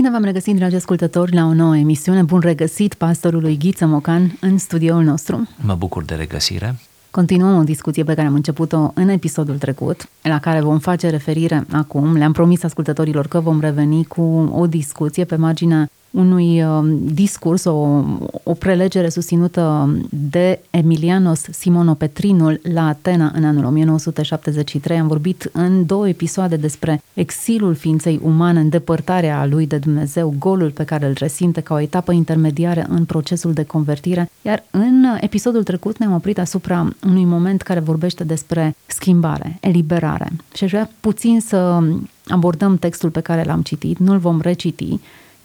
Bine v-am regăsit, dragi ascultători, la o nouă emisiune. Bun regăsit pastorului Ghiță Mocan în studioul nostru. Mă bucur de regăsire. Continuăm o discuție pe care am început-o în episodul trecut, la care vom face referire acum. Le-am promis ascultătorilor că vom reveni cu o discuție pe marginea unui uh, discurs, o, o prelegere susținută de Emilianos Simonopetrinul la Atena în anul 1973. Am vorbit în două episoade despre exilul ființei umane, îndepărtarea lui de Dumnezeu, golul pe care îl resimte ca o etapă intermediară în procesul de convertire. Iar în episodul trecut ne-am oprit asupra unui moment care vorbește despre schimbare, eliberare. Și aș vrea puțin să abordăm textul pe care l-am citit, nu-l vom reciti,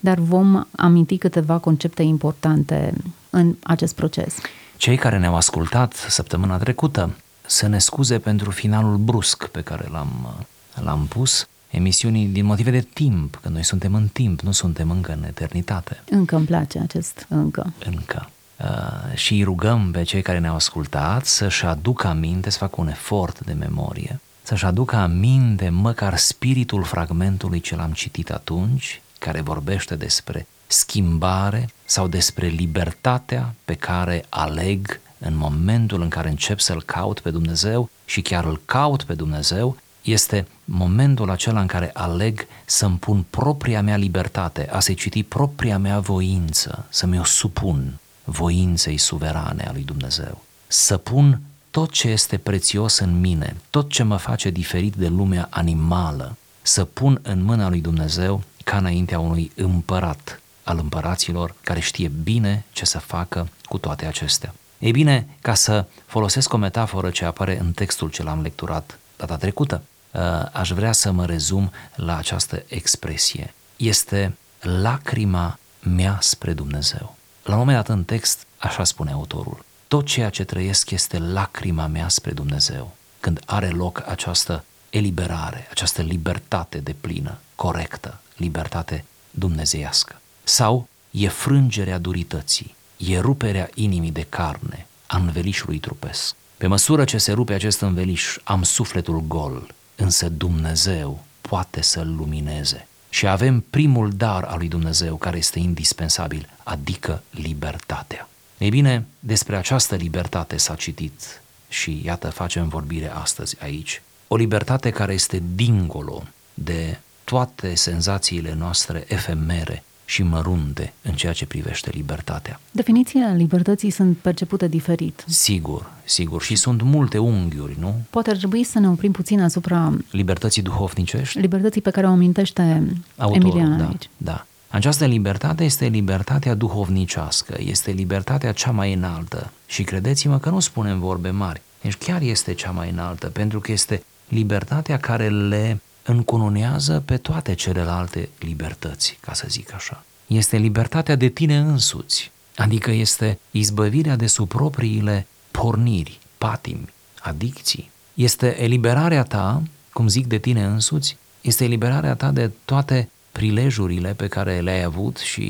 dar vom aminti câteva concepte importante în acest proces. Cei care ne-au ascultat săptămâna trecută să ne scuze pentru finalul brusc pe care l-am, l-am pus emisiunii din motive de timp, că noi suntem în timp, nu suntem încă în eternitate. Încă îmi place acest încă. Încă. Uh, și îi rugăm pe cei care ne-au ascultat să-și aducă aminte, să facă un efort de memorie, să-și aducă aminte măcar spiritul fragmentului ce l-am citit atunci, care vorbește despre schimbare sau despre libertatea pe care aleg în momentul în care încep să-L caut pe Dumnezeu și chiar îl caut pe Dumnezeu, este momentul acela în care aleg să-mi pun propria mea libertate, a se citi propria mea voință, să mi-o supun voinței suverane a lui Dumnezeu. Să pun tot ce este prețios în mine, tot ce mă face diferit de lumea animală, să pun în mâna lui Dumnezeu ca înaintea unui împărat al împăraților care știe bine ce să facă cu toate acestea. Ei bine, ca să folosesc o metaforă ce apare în textul ce l-am lecturat data trecută, uh, aș vrea să mă rezum la această expresie. Este lacrima mea spre Dumnezeu. La un moment dat în text, așa spune autorul, tot ceea ce trăiesc este lacrima mea spre Dumnezeu. Când are loc această eliberare, această libertate de plină, corectă, libertate dumnezeiască. Sau e frângerea durității, e ruperea inimii de carne, a învelișului trupesc. Pe măsură ce se rupe acest înveliș, am sufletul gol, însă Dumnezeu poate să-l lumineze. Și avem primul dar al lui Dumnezeu care este indispensabil, adică libertatea. Ei bine, despre această libertate s-a citit și iată facem vorbire astăzi aici. O libertate care este dincolo de toate senzațiile noastre efemere și mărunte în ceea ce privește libertatea. Definițiile libertății sunt percepute diferit. Sigur, sigur. Și sunt multe unghiuri, nu? Poate ar trebui să ne oprim puțin asupra Libertății duhovnicești? libertății pe care o amintește Autorul, Emilian da, aici. da. Această libertate este libertatea duhovnicească, este libertatea cea mai înaltă. Și credeți-mă că nu spunem vorbe mari. Deci chiar este cea mai înaltă, pentru că este libertatea care le încununează pe toate celelalte libertăți, ca să zic așa. Este libertatea de tine însuți, adică este izbăvirea de sub propriile porniri, patimi, adicții. Este eliberarea ta, cum zic de tine însuți, este eliberarea ta de toate prilejurile pe care le-ai avut și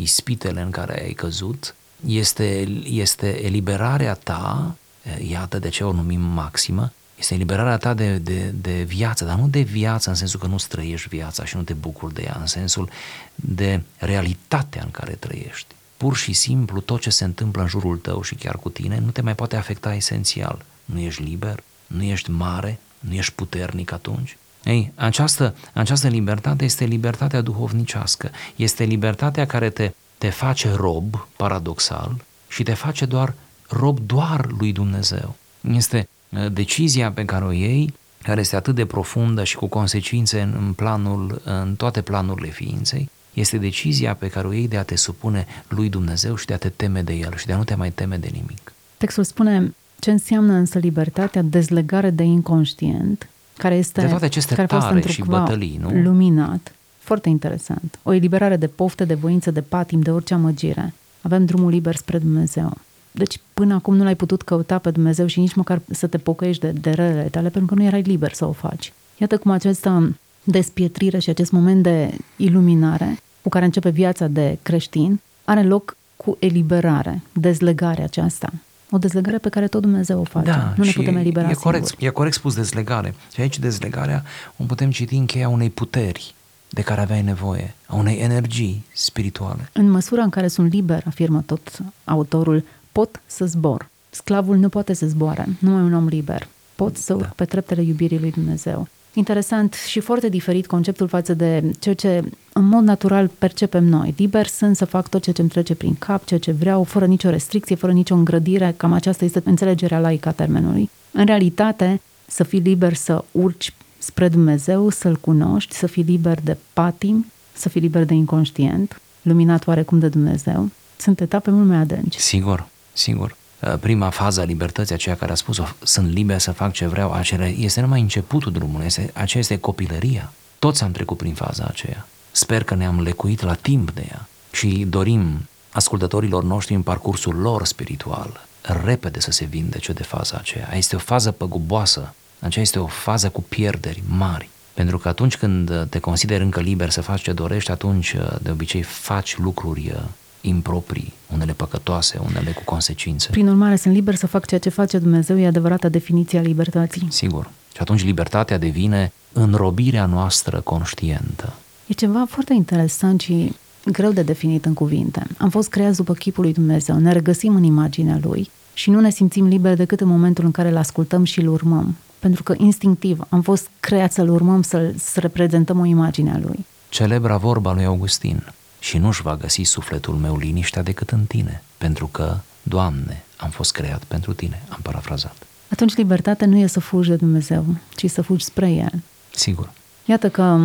ispitele în care ai căzut, este, este eliberarea ta, iată de ce o numim maximă, este eliberarea ta de, de, de viață, dar nu de viață în sensul că nu trăiești viața și nu te bucuri de ea, în sensul de realitatea în care trăiești. Pur și simplu tot ce se întâmplă în jurul tău și chiar cu tine nu te mai poate afecta esențial. Nu ești liber, nu ești mare, nu ești puternic atunci. Ei, această, această libertate este libertatea duhovnicească, este libertatea care te, te face rob, paradoxal, și te face doar rob doar lui Dumnezeu. Este decizia pe care o iei, care este atât de profundă și cu consecințe în, în, planul, în toate planurile ființei, este decizia pe care o iei de a te supune lui Dumnezeu și de a te teme de El și de a nu te mai teme de nimic. Textul spune ce înseamnă însă libertatea, dezlegare de inconștient, care este De toate aceste care a fost tare și întrucumva bătălii, nu? luminat. Foarte interesant. O eliberare de pofte, de voință, de patim, de orice amăgire. avem drumul liber spre Dumnezeu. Deci până acum nu l-ai putut căuta pe Dumnezeu și nici măcar să te pocăiești de, de relele tale, pentru că nu erai liber să o faci. Iată cum această despietrire și acest moment de iluminare cu care începe viața de creștin are loc cu eliberare, dezlegarea aceasta. O dezlegare pe care tot Dumnezeu o face. Da, nu ne și putem elibera e corect, singuri. e corect spus dezlegare. Și aici dezlegarea o putem citi în cheia unei puteri de care aveai nevoie, a unei energii spirituale. În măsura în care sunt liber, afirmă tot autorul, pot să zbor. Sclavul nu poate să zboare, numai un om liber. Pot să urc pe treptele iubirii lui Dumnezeu. Interesant și foarte diferit conceptul față de ceea ce în mod natural percepem noi. Liber sunt să fac tot ceea ce îmi trece prin cap, ceea ce vreau, fără nicio restricție, fără nicio îngrădire, cam aceasta este înțelegerea laică a termenului. În realitate, să fii liber să urci spre Dumnezeu, să-L cunoști, să fii liber de patim, să fii liber de inconștient, luminat oarecum de Dumnezeu, sunt etape mult mai adânci. Sigur, sigur. Uh, Prima fază a libertății, aceea care a spus-o, sunt liber să fac ce vreau, acela este numai începutul drumului, este, aceea este copilăria. Toți am trecut prin faza aceea. Sper că ne-am lecuit la timp de ea și dorim ascultătorilor noștri în parcursul lor spiritual repede să se vindece de faza aceea. Este o fază păguboasă, aceea este o fază cu pierderi mari. Pentru că atunci când te consideri încă liber să faci ce dorești, atunci de obicei faci lucruri uh, improprii, unele păcătoase, unele cu consecințe. Prin urmare, sunt liber să fac ceea ce face Dumnezeu, e adevărata definiție a libertății. Sigur. Și atunci libertatea devine înrobirea noastră conștientă. E ceva foarte interesant și greu de definit în cuvinte. Am fost creați după chipul lui Dumnezeu, ne regăsim în imaginea lui și nu ne simțim liberi decât în momentul în care îl ascultăm și îl urmăm. Pentru că instinctiv am fost creați să-l urmăm, să, să reprezentăm o imagine a lui. Celebra vorba lui Augustin, și nu-și va găsi sufletul meu liniștea decât în tine, pentru că, Doamne, am fost creat pentru tine, am parafrazat. Atunci libertatea nu e să fugi de Dumnezeu, ci să fugi spre El. Sigur. Iată că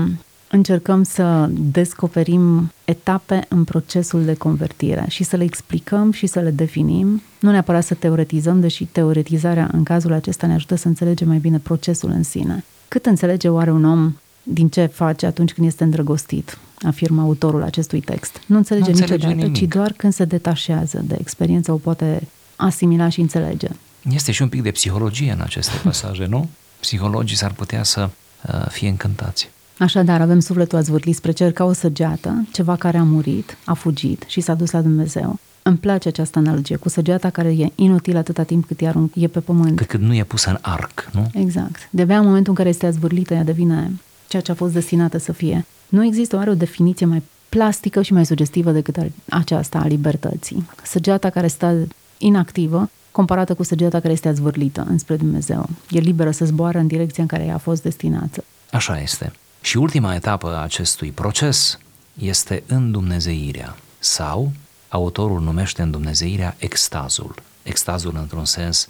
încercăm să descoperim etape în procesul de convertire și să le explicăm și să le definim, nu neapărat să teoretizăm, deși teoretizarea în cazul acesta ne ajută să înțelegem mai bine procesul în sine. Cât înțelege oare un om din ce face atunci când este îndrăgostit, afirmă autorul acestui text. Nu înțelege, Nu înțelege niciodată, nimic. ci doar când se detașează de experiență o poate asimila și înțelege. Este și un pic de psihologie în aceste pasaje, nu? Psihologii s-ar putea să uh, fie încântați. Așadar, avem sufletul azvârlit spre cer ca o săgeată, ceva care a murit, a fugit și s-a dus la Dumnezeu. Îmi place această analogie cu săgeata care e inutilă atâta timp cât e, arunc, e pe pământ. Pe cât nu e pusă în arc, nu? Exact. De-abia în momentul în care este azvârlită, ea devine ceea ce a fost destinată să fie. Nu există oare o definiție mai plastică și mai sugestivă decât aceasta a libertății. Săgeata care stă inactivă, comparată cu săgeata care este azvârlită înspre Dumnezeu. E liberă să zboară în direcția în care ea a fost destinată. Așa este. Și ultima etapă a acestui proces este îndumnezeirea sau autorul numește îndumnezeirea extazul. Extazul într-un sens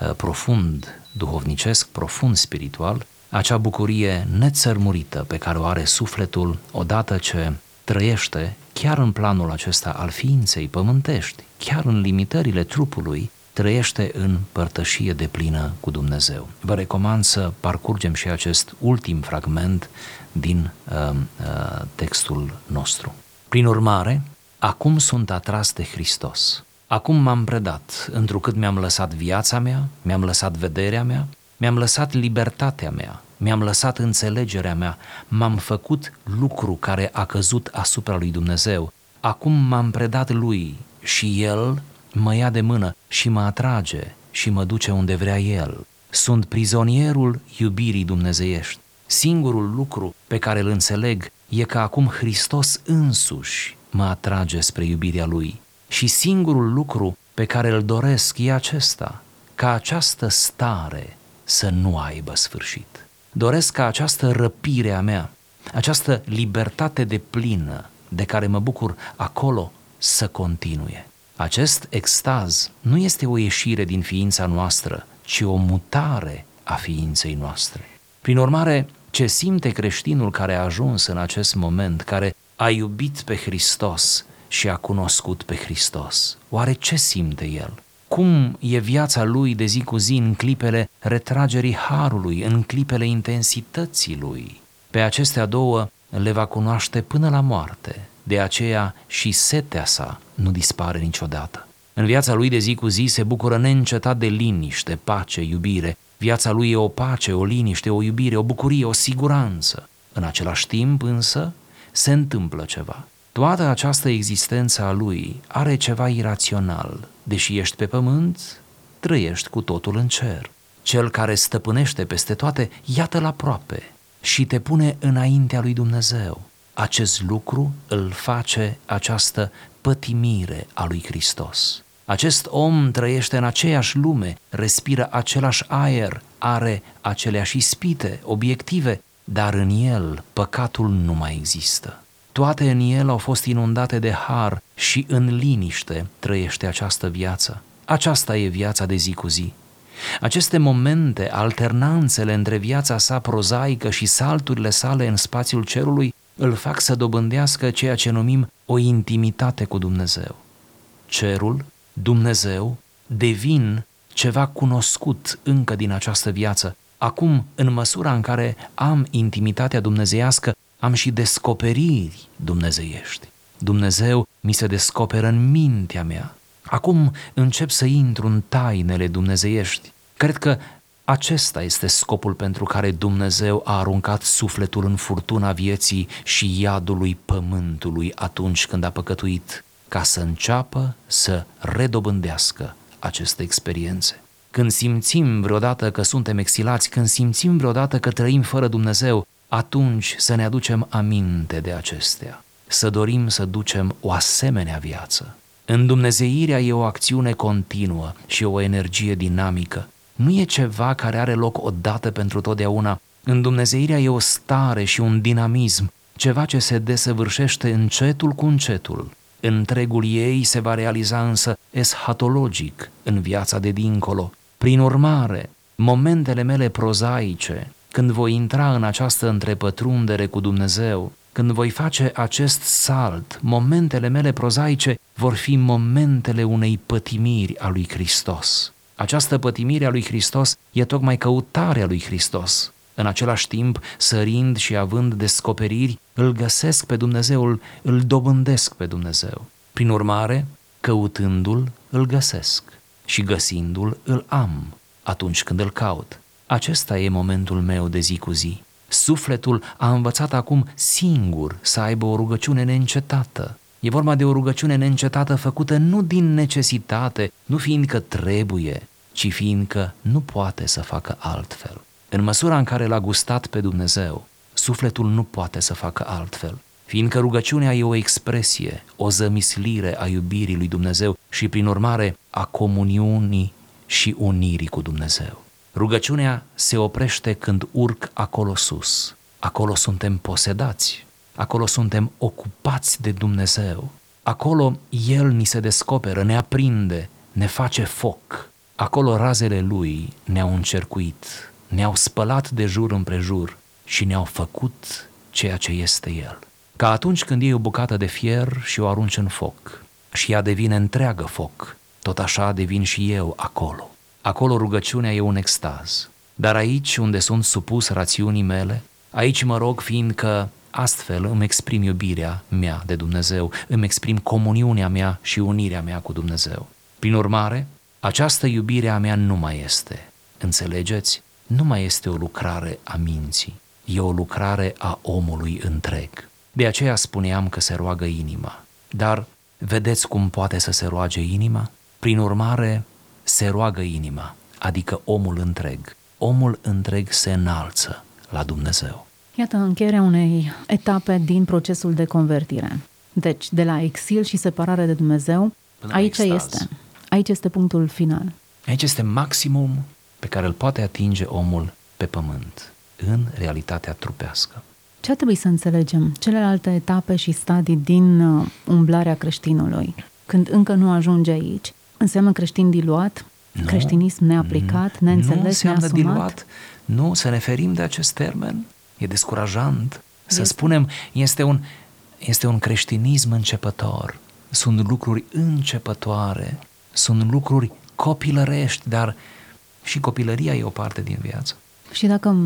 uh, profund duhovnicesc, profund spiritual, acea bucurie nețărmurită pe care o are sufletul odată ce trăiește chiar în planul acesta al ființei pământești, chiar în limitările trupului, trăiește în părtășie de plină cu Dumnezeu. Vă recomand să parcurgem și acest ultim fragment din uh, uh, textul nostru. Prin urmare, acum sunt atras de Hristos. Acum m-am predat, întrucât mi-am lăsat viața mea, mi-am lăsat vederea mea, mi-am lăsat libertatea mea, mi-am lăsat înțelegerea mea, m-am făcut lucru care a căzut asupra lui Dumnezeu. Acum m-am predat lui și el mă ia de mână și mă atrage și mă duce unde vrea el. Sunt prizonierul iubirii dumnezeiești. Singurul lucru pe care îl înțeleg e că acum Hristos însuși mă atrage spre iubirea lui. Și singurul lucru pe care îl doresc e acesta, ca această stare să nu aibă sfârșit. Doresc ca această răpire a mea, această libertate de plină de care mă bucur acolo să continue. Acest extaz nu este o ieșire din ființa noastră, ci o mutare a ființei noastre. Prin urmare, ce simte creștinul care a ajuns în acest moment, care a iubit pe Hristos și a cunoscut pe Hristos? Oare ce simte el? Cum e viața lui de zi cu zi în clipele retragerii harului, în clipele intensității lui? Pe acestea două le va cunoaște până la moarte, de aceea și setea sa nu dispare niciodată. În viața lui de zi cu zi se bucură neîncetat de liniște, pace, iubire. Viața lui e o pace, o liniște, o iubire, o bucurie, o siguranță. În același timp însă se întâmplă ceva. Toată această existență a lui are ceva irațional. Deși ești pe pământ, trăiești cu totul în cer. Cel care stăpânește peste toate, iată-l aproape și te pune înaintea lui Dumnezeu. Acest lucru îl face această pătimire a lui Hristos. Acest om trăiește în aceeași lume, respiră același aer, are aceleași ispite, obiective, dar în el păcatul nu mai există. Toate în el au fost inundate de har și în liniște trăiește această viață. Aceasta e viața de zi cu zi. Aceste momente, alternanțele între viața sa prozaică și salturile sale în spațiul cerului, îl fac să dobândească ceea ce numim o intimitate cu Dumnezeu. Cerul, Dumnezeu, devin ceva cunoscut încă din această viață. Acum, în măsura în care am intimitatea dumnezeiască, am și descoperiri dumnezeiești. Dumnezeu mi se descoperă în mintea mea. Acum încep să intru în tainele dumnezeiești. Cred că acesta este scopul pentru care Dumnezeu a aruncat sufletul în furtuna vieții și iadului pământului atunci când a păcătuit, ca să înceapă să redobândească aceste experiențe. Când simțim vreodată că suntem exilați, când simțim vreodată că trăim fără Dumnezeu, atunci să ne aducem aminte de acestea, să dorim să ducem o asemenea viață. Îndumnezeirea e o acțiune continuă și o energie dinamică. Nu e ceva care are loc odată pentru totdeauna. Îndumnezeirea e o stare și un dinamism, ceva ce se desăvârșește încetul cu încetul. Întregul ei se va realiza însă eschatologic în viața de dincolo. Prin urmare, momentele mele prozaice, când voi intra în această întrepătrundere cu Dumnezeu, când voi face acest salt, momentele mele prozaice vor fi momentele unei pătimiri a lui Hristos. Această pătimire a lui Hristos e tocmai căutarea lui Hristos. În același timp, sărind și având descoperiri, îl găsesc pe Dumnezeu, îl, îl dobândesc pe Dumnezeu. Prin urmare, căutându-l, îl găsesc și găsindu-l, îl am atunci când îl caut. Acesta e momentul meu de zi cu zi. Sufletul a învățat acum singur să aibă o rugăciune neîncetată. E vorba de o rugăciune neîncetată făcută nu din necesitate, nu fiindcă trebuie, ci fiindcă nu poate să facă altfel. În măsura în care l-a gustat pe Dumnezeu, sufletul nu poate să facă altfel, fiindcă rugăciunea e o expresie, o zămislire a iubirii lui Dumnezeu și, prin urmare, a comuniunii și unirii cu Dumnezeu. Rugăciunea se oprește când urc acolo sus. Acolo suntem posedați, acolo suntem ocupați de Dumnezeu. Acolo El ni se descoperă, ne aprinde, ne face foc. Acolo razele Lui ne-au încercuit, ne-au spălat de jur împrejur și ne-au făcut ceea ce este El. Ca atunci când iei o bucată de fier și o arunci în foc și ea devine întreagă foc, tot așa devin și eu acolo. Acolo rugăciunea e un extaz. Dar aici unde sunt supus rațiunii mele, aici mă rog fiindcă astfel îmi exprim iubirea mea de Dumnezeu, îmi exprim comuniunea mea și unirea mea cu Dumnezeu. Prin urmare, această iubire a mea nu mai este, înțelegeți, nu mai este o lucrare a minții, e o lucrare a omului întreg. De aceea spuneam că se roagă inima. Dar vedeți cum poate să se roage inima? Prin urmare, se roagă inima, adică omul întreg. Omul întreg se înalță la Dumnezeu. Iată încheierea unei etape din procesul de convertire. Deci, de la exil și separare de Dumnezeu, Până aici extaz. este. Aici este punctul final. Aici este maximum pe care îl poate atinge omul pe pământ, în realitatea trupească. Ce ar trebui să înțelegem? Celelalte etape și stadii din uh, umblarea creștinului, când încă nu ajunge aici, înseamnă creștin diluat, Nu. creștinism neaplicat, neînțeles, nu înseamnă neasumat. diluat, nu, să ne ferim de acest termen, e descurajant. Să Este. spunem, este un, este un creștinism începător, sunt lucruri începătoare, sunt lucruri copilărești, dar și copilăria e o parte din viață. Și dacă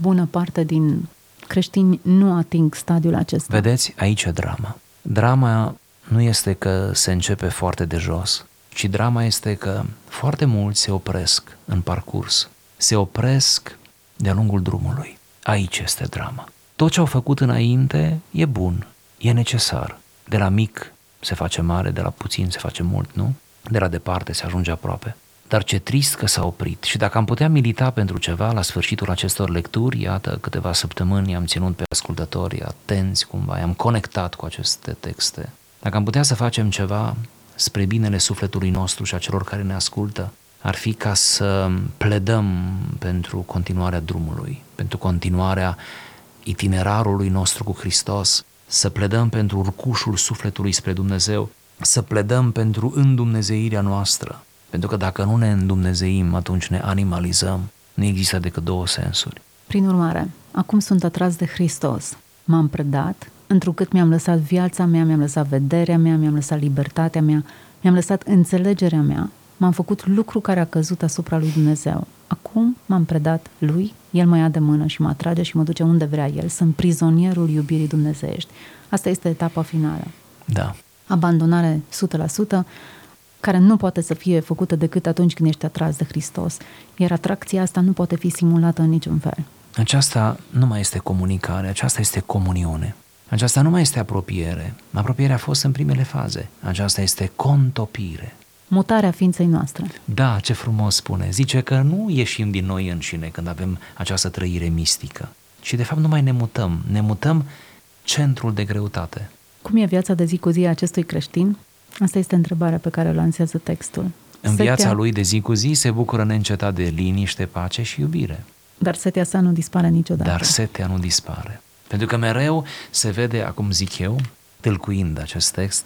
bună parte din creștini nu ating stadiul acesta, Vedeți, aici e drama. Drama nu este că se începe foarte de jos, ci drama este că foarte mulți se opresc în parcurs, se opresc de-a lungul drumului. Aici este drama. Tot ce au făcut înainte e bun, e necesar. De la mic se face mare, de la puțin se face mult, nu? De la departe se ajunge aproape. Dar ce trist că s-a oprit și dacă am putea milita pentru ceva la sfârșitul acestor lecturi, iată, câteva săptămâni am ținut pe ascultători atenți cumva, am conectat cu aceste texte. Dacă am putea să facem ceva spre binele sufletului nostru și a celor care ne ascultă, ar fi ca să pledăm pentru continuarea drumului, pentru continuarea itinerarului nostru cu Hristos, să pledăm pentru urcușul sufletului spre Dumnezeu, să pledăm pentru îndumnezeirea noastră, pentru că dacă nu ne îndumnezeim, atunci ne animalizăm. Nu există decât două sensuri. Prin urmare, acum sunt atras de Hristos. M-am predat, întrucât mi-am lăsat viața mea, mi-am lăsat vederea mea, mi-am lăsat libertatea mea, mi-am lăsat înțelegerea mea, m-am făcut lucru care a căzut asupra lui Dumnezeu. Acum m-am predat lui, el mă ia de mână și mă atrage și mă duce unde vrea el. Sunt prizonierul iubirii dumnezeiești. Asta este etapa finală. Da. Abandonare 100%, care nu poate să fie făcută decât atunci când ești atras de Hristos. Iar atracția asta nu poate fi simulată în niciun fel. Aceasta nu mai este comunicare, aceasta este comuniune. Aceasta nu mai este apropiere. Apropierea a fost în primele faze. Aceasta este contopire. Mutarea ființei noastre. Da, ce frumos spune. Zice că nu ieșim din noi înșine când avem această trăire mistică, ci de fapt nu mai ne mutăm. Ne mutăm centrul de greutate. Cum e viața de zi cu zi a acestui creștin? Asta este întrebarea pe care o lansează textul. În setea... viața lui de zi cu zi se bucură neîncetat de liniște, pace și iubire. Dar setea sa nu dispare niciodată. Dar setea nu dispare. Pentru că mereu se vede, acum zic eu, tâlcuind acest text,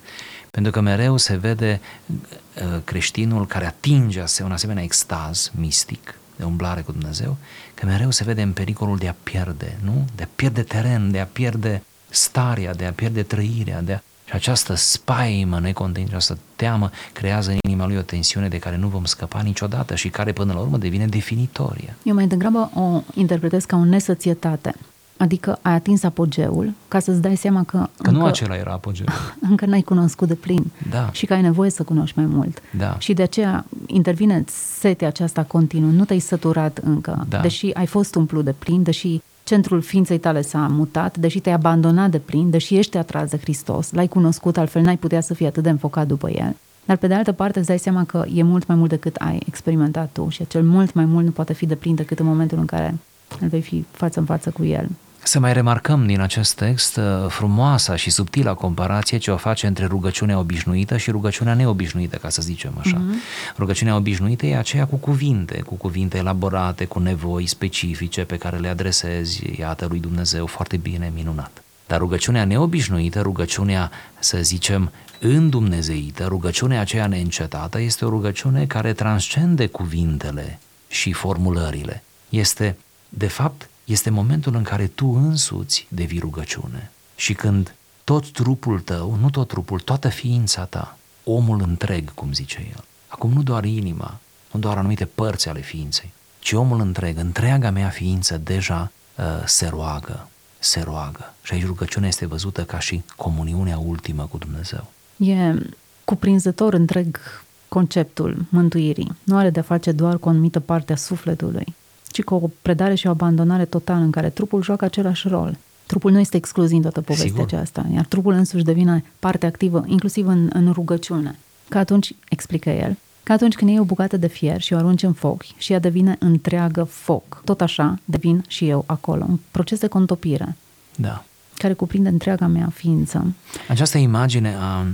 pentru că mereu se vede uh, creștinul care atinge un asemenea extaz mistic de umblare cu Dumnezeu, că mereu se vede în pericolul de a pierde, nu? De a pierde teren, de a pierde starea, de a pierde trăirea, de a... Și această spaimă necontenit, această teamă creează în inima lui o tensiune de care nu vom scăpa niciodată și care până la urmă devine definitorie. Eu mai degrabă o interpretez ca o nesățietate. Adică ai atins apogeul ca să-ți dai seama că... Că încă, nu acela era apogeul. Încă n-ai cunoscut de plin. Da. Și că ai nevoie să cunoști mai mult. Da. Și de aceea intervine setea aceasta continuă. Nu te-ai săturat încă. Da. Deși ai fost umplut de plin, deși centrul ființei tale s-a mutat, deși te-ai abandonat de plin, deși ești atras de Hristos, l-ai cunoscut, altfel n-ai putea să fii atât de înfocat după el. Dar pe de altă parte îți dai seama că e mult mai mult decât ai experimentat tu și acel mult mai mult nu poate fi de plin decât în momentul în care îl vei fi față în față cu el. Să mai remarcăm din acest text uh, frumoasa și subtila comparație ce o face între rugăciunea obișnuită și rugăciunea neobișnuită, ca să zicem așa. Mm-hmm. Rugăciunea obișnuită e aceea cu cuvinte, cu cuvinte elaborate, cu nevoi specifice pe care le adresezi, iată, lui Dumnezeu foarte bine, minunat. Dar rugăciunea neobișnuită, rugăciunea, să zicem, îndumnezeită, rugăciunea aceea neîncetată, este o rugăciune care transcende cuvintele și formulările. Este, de fapt, este momentul în care tu însuți devii rugăciune. Și când tot trupul tău, nu tot trupul, toată ființa ta, omul întreg, cum zice el, acum nu doar inima, nu doar anumite părți ale ființei, ci omul întreg, întreaga mea ființă deja uh, se roagă, se roagă. Și aici rugăciunea este văzută ca și comuniunea ultimă cu Dumnezeu. E cuprinzător întreg conceptul mântuirii. Nu are de face doar cu o anumită parte a sufletului, ci cu o predare și o abandonare totală în care trupul joacă același rol. Trupul nu este exclus din toată povestea Sigur. aceasta, iar trupul însuși devine parte activă, inclusiv în, în rugăciune. Că atunci, explică el, că atunci când iei o bucată de fier și o arunci în foc și ea devine întreagă foc, tot așa devin și eu acolo. Un proces de contopire. Da care cuprinde întreaga mea ființă. Această imagine a, a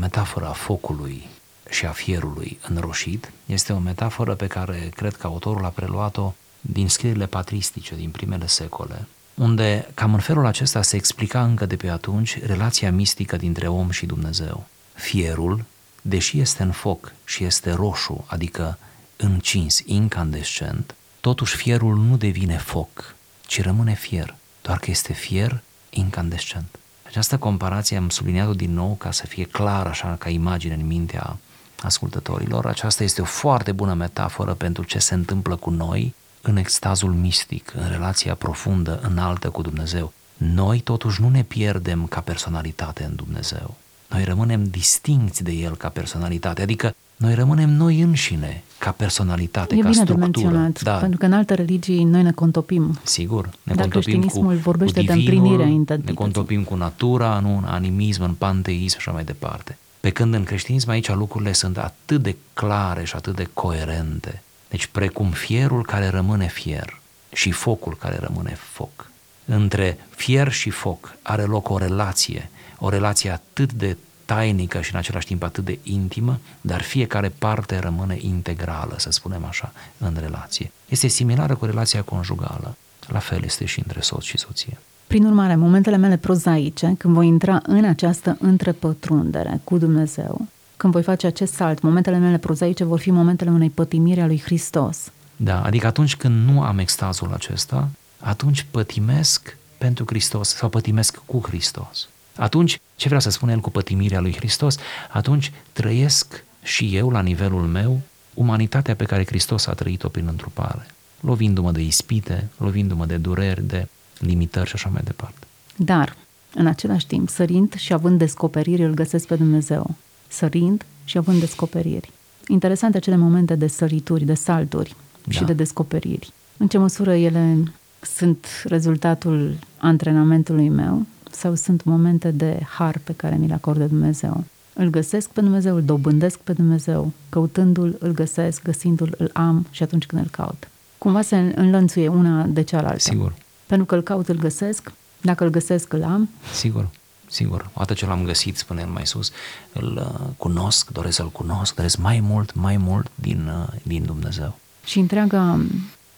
metafora focului și a fierului înroșit este o metaforă pe care cred că autorul a preluat-o din scrierile patristice din primele secole, unde cam în felul acesta se explica încă de pe atunci relația mistică dintre om și Dumnezeu. Fierul, deși este în foc și este roșu, adică încins, incandescent, totuși fierul nu devine foc, ci rămâne fier, doar că este fier incandescent. Această comparație am subliniat-o din nou ca să fie clar așa ca imagine în mintea ascultătorilor. Aceasta este o foarte bună metaforă pentru ce se întâmplă cu noi în extazul mistic, în relația profundă, înaltă cu Dumnezeu. noi totuși nu ne pierdem ca personalitate în Dumnezeu. Noi rămânem distincți de El ca personalitate, adică noi rămânem noi înșine ca personalitate, e ca bine structură. de menționat, da, pentru că în alte religii noi ne contopim. sigur, ne Dar contopim cu, creștinismul vorbește cu de divinul, împlinirea ne identității. contopim cu natura, nu în animism, în panteism și așa mai departe. Pe când în creștinism aici lucrurile sunt atât de clare și atât de coerente. Deci precum fierul care rămâne fier și focul care rămâne foc. Între fier și foc are loc o relație, o relație atât de tainică și în același timp atât de intimă, dar fiecare parte rămâne integrală, să spunem așa, în relație. Este similară cu relația conjugală. La fel este și între soț și soție. Prin urmare, momentele mele prozaice, când voi intra în această întrepătrundere cu Dumnezeu, când voi face acest salt, momentele mele prozaice vor fi momentele unei pătimiri a lui Hristos. Da, adică atunci când nu am extazul acesta, atunci pătimesc pentru Hristos sau pătimesc cu Hristos. Atunci, ce vrea să spune el cu pătimirea lui Hristos? Atunci trăiesc și eu, la nivelul meu, umanitatea pe care Hristos a trăit-o prin întrupare, lovindu-mă de ispite, lovindu-mă de dureri, de limitări și așa mai departe. Dar, în același timp, sărind și având descoperiri, îl găsesc pe Dumnezeu. Sărind și având descoperiri. Interesante acele momente de sărituri, de salturi da. și de descoperiri. În ce măsură ele sunt rezultatul antrenamentului meu sau sunt momente de har pe care mi le acordă Dumnezeu. Îl găsesc pe Dumnezeu, îl dobândesc pe Dumnezeu, căutându-l, îl găsesc, găsindu-l, îl am și atunci când îl caut. Cumva se înlănțuie una de cealaltă. Sigur. Pentru că îl caut, îl găsesc, dacă îl găsesc, îl am. Sigur, sigur. Odată ce l-am găsit, spune el mai sus, îl uh, cunosc, doresc să-l cunosc, doresc mai mult, mai mult din, uh, din Dumnezeu. Și întreaga,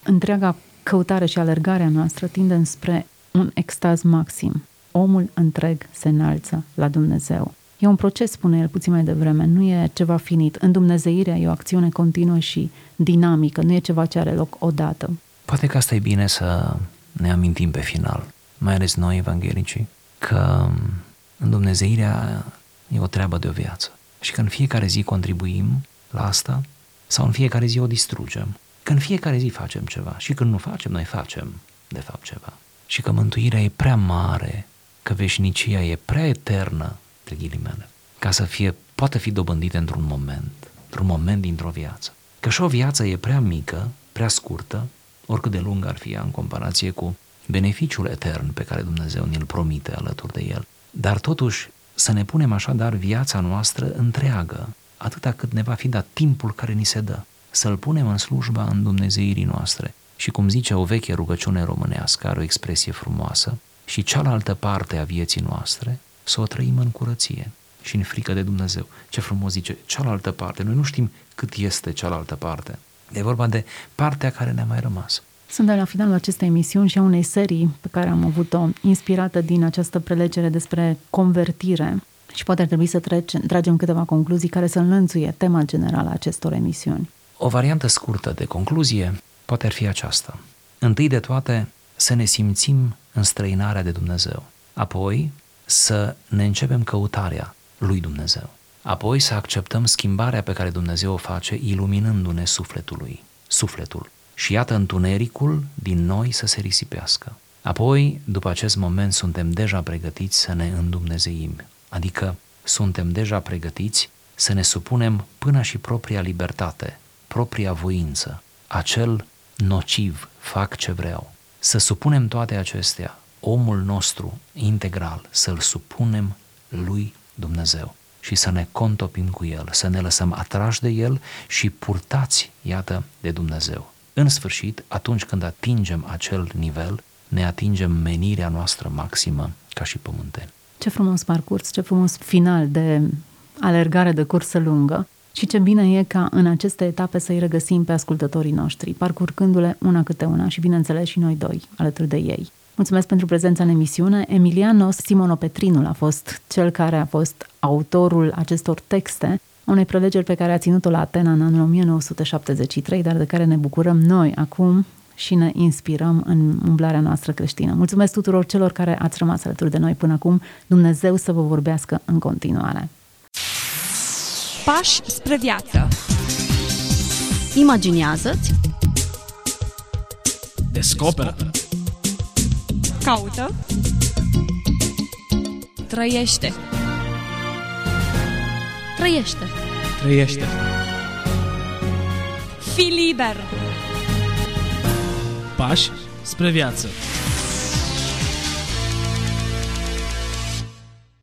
întreaga căutare și alergarea noastră tinde spre un extaz maxim. Omul întreg se înalță la Dumnezeu. E un proces, spune el puțin mai devreme, nu e ceva finit. În Dumnezeirea e o acțiune continuă și dinamică, nu e ceva ce are loc odată. Poate că asta e bine să ne amintim pe final, mai ales noi evanghelicii, că în Dumnezeirea e o treabă de o viață și că în fiecare zi contribuim la asta sau în fiecare zi o distrugem. Că în fiecare zi facem ceva și când nu facem, noi facem de fapt ceva. Și că mântuirea e prea mare, că veșnicia e prea eternă, de ghilimele, ca să fie, poate fi dobândită într-un moment, într-un moment dintr-o viață. Că și o viață e prea mică, prea scurtă, oricât de lungă ar fi ea în comparație cu beneficiul etern pe care Dumnezeu ne-l promite alături de el. Dar totuși să ne punem așadar viața noastră întreagă, atâta cât ne va fi dat timpul care ni se dă, să-l punem în slujba în Dumnezeirii noastre. Și cum zice o veche rugăciune românească, are o expresie frumoasă, și cealaltă parte a vieții noastre să o trăim în curăție și în frică de Dumnezeu. Ce frumos zice, cealaltă parte. Noi nu știm cât este cealaltă parte. E vorba de partea care ne-a mai rămas. Suntem la finalul acestei emisiuni și a unei serii pe care am avut-o inspirată din această prelegere despre convertire și poate ar trebui să trece, tragem câteva concluzii care să înlănțuie tema generală a acestor emisiuni. O variantă scurtă de concluzie poate ar fi aceasta. Întâi de toate, să ne simțim în străinarea de Dumnezeu. Apoi, să ne începem căutarea lui Dumnezeu. Apoi să acceptăm schimbarea pe care Dumnezeu o face iluminându-ne sufletului, sufletul. Și iată întunericul din noi să se risipească. Apoi, după acest moment, suntem deja pregătiți să ne îndumnezeim, adică suntem deja pregătiți să ne supunem până și propria libertate, propria voință, acel nociv, fac ce vreau. Să supunem toate acestea, omul nostru integral, să-l supunem lui Dumnezeu și să ne contopim cu el, să ne lăsăm atrași de el și purtați, iată, de Dumnezeu. În sfârșit, atunci când atingem acel nivel, ne atingem menirea noastră maximă ca și pământeni. Ce frumos parcurs, ce frumos final de alergare de cursă lungă și ce bine e ca în aceste etape să-i regăsim pe ascultătorii noștri, parcurgându-le una câte una și, bineînțeles, și noi doi alături de ei. Mulțumesc pentru prezența în emisiune. Emiliano Simonopetrinul a fost cel care a fost autorul acestor texte, unei prelegeri pe care a ținut-o la Atena în anul 1973, dar de care ne bucurăm noi acum și ne inspirăm în umblarea noastră creștină. Mulțumesc tuturor celor care ați rămas alături de noi până acum. Dumnezeu să vă vorbească în continuare. Pași spre viață. Imaginează-ți Descoperă Caută. Trăiește. Trăiește. Trăiește. Fi liber. Pași spre viață.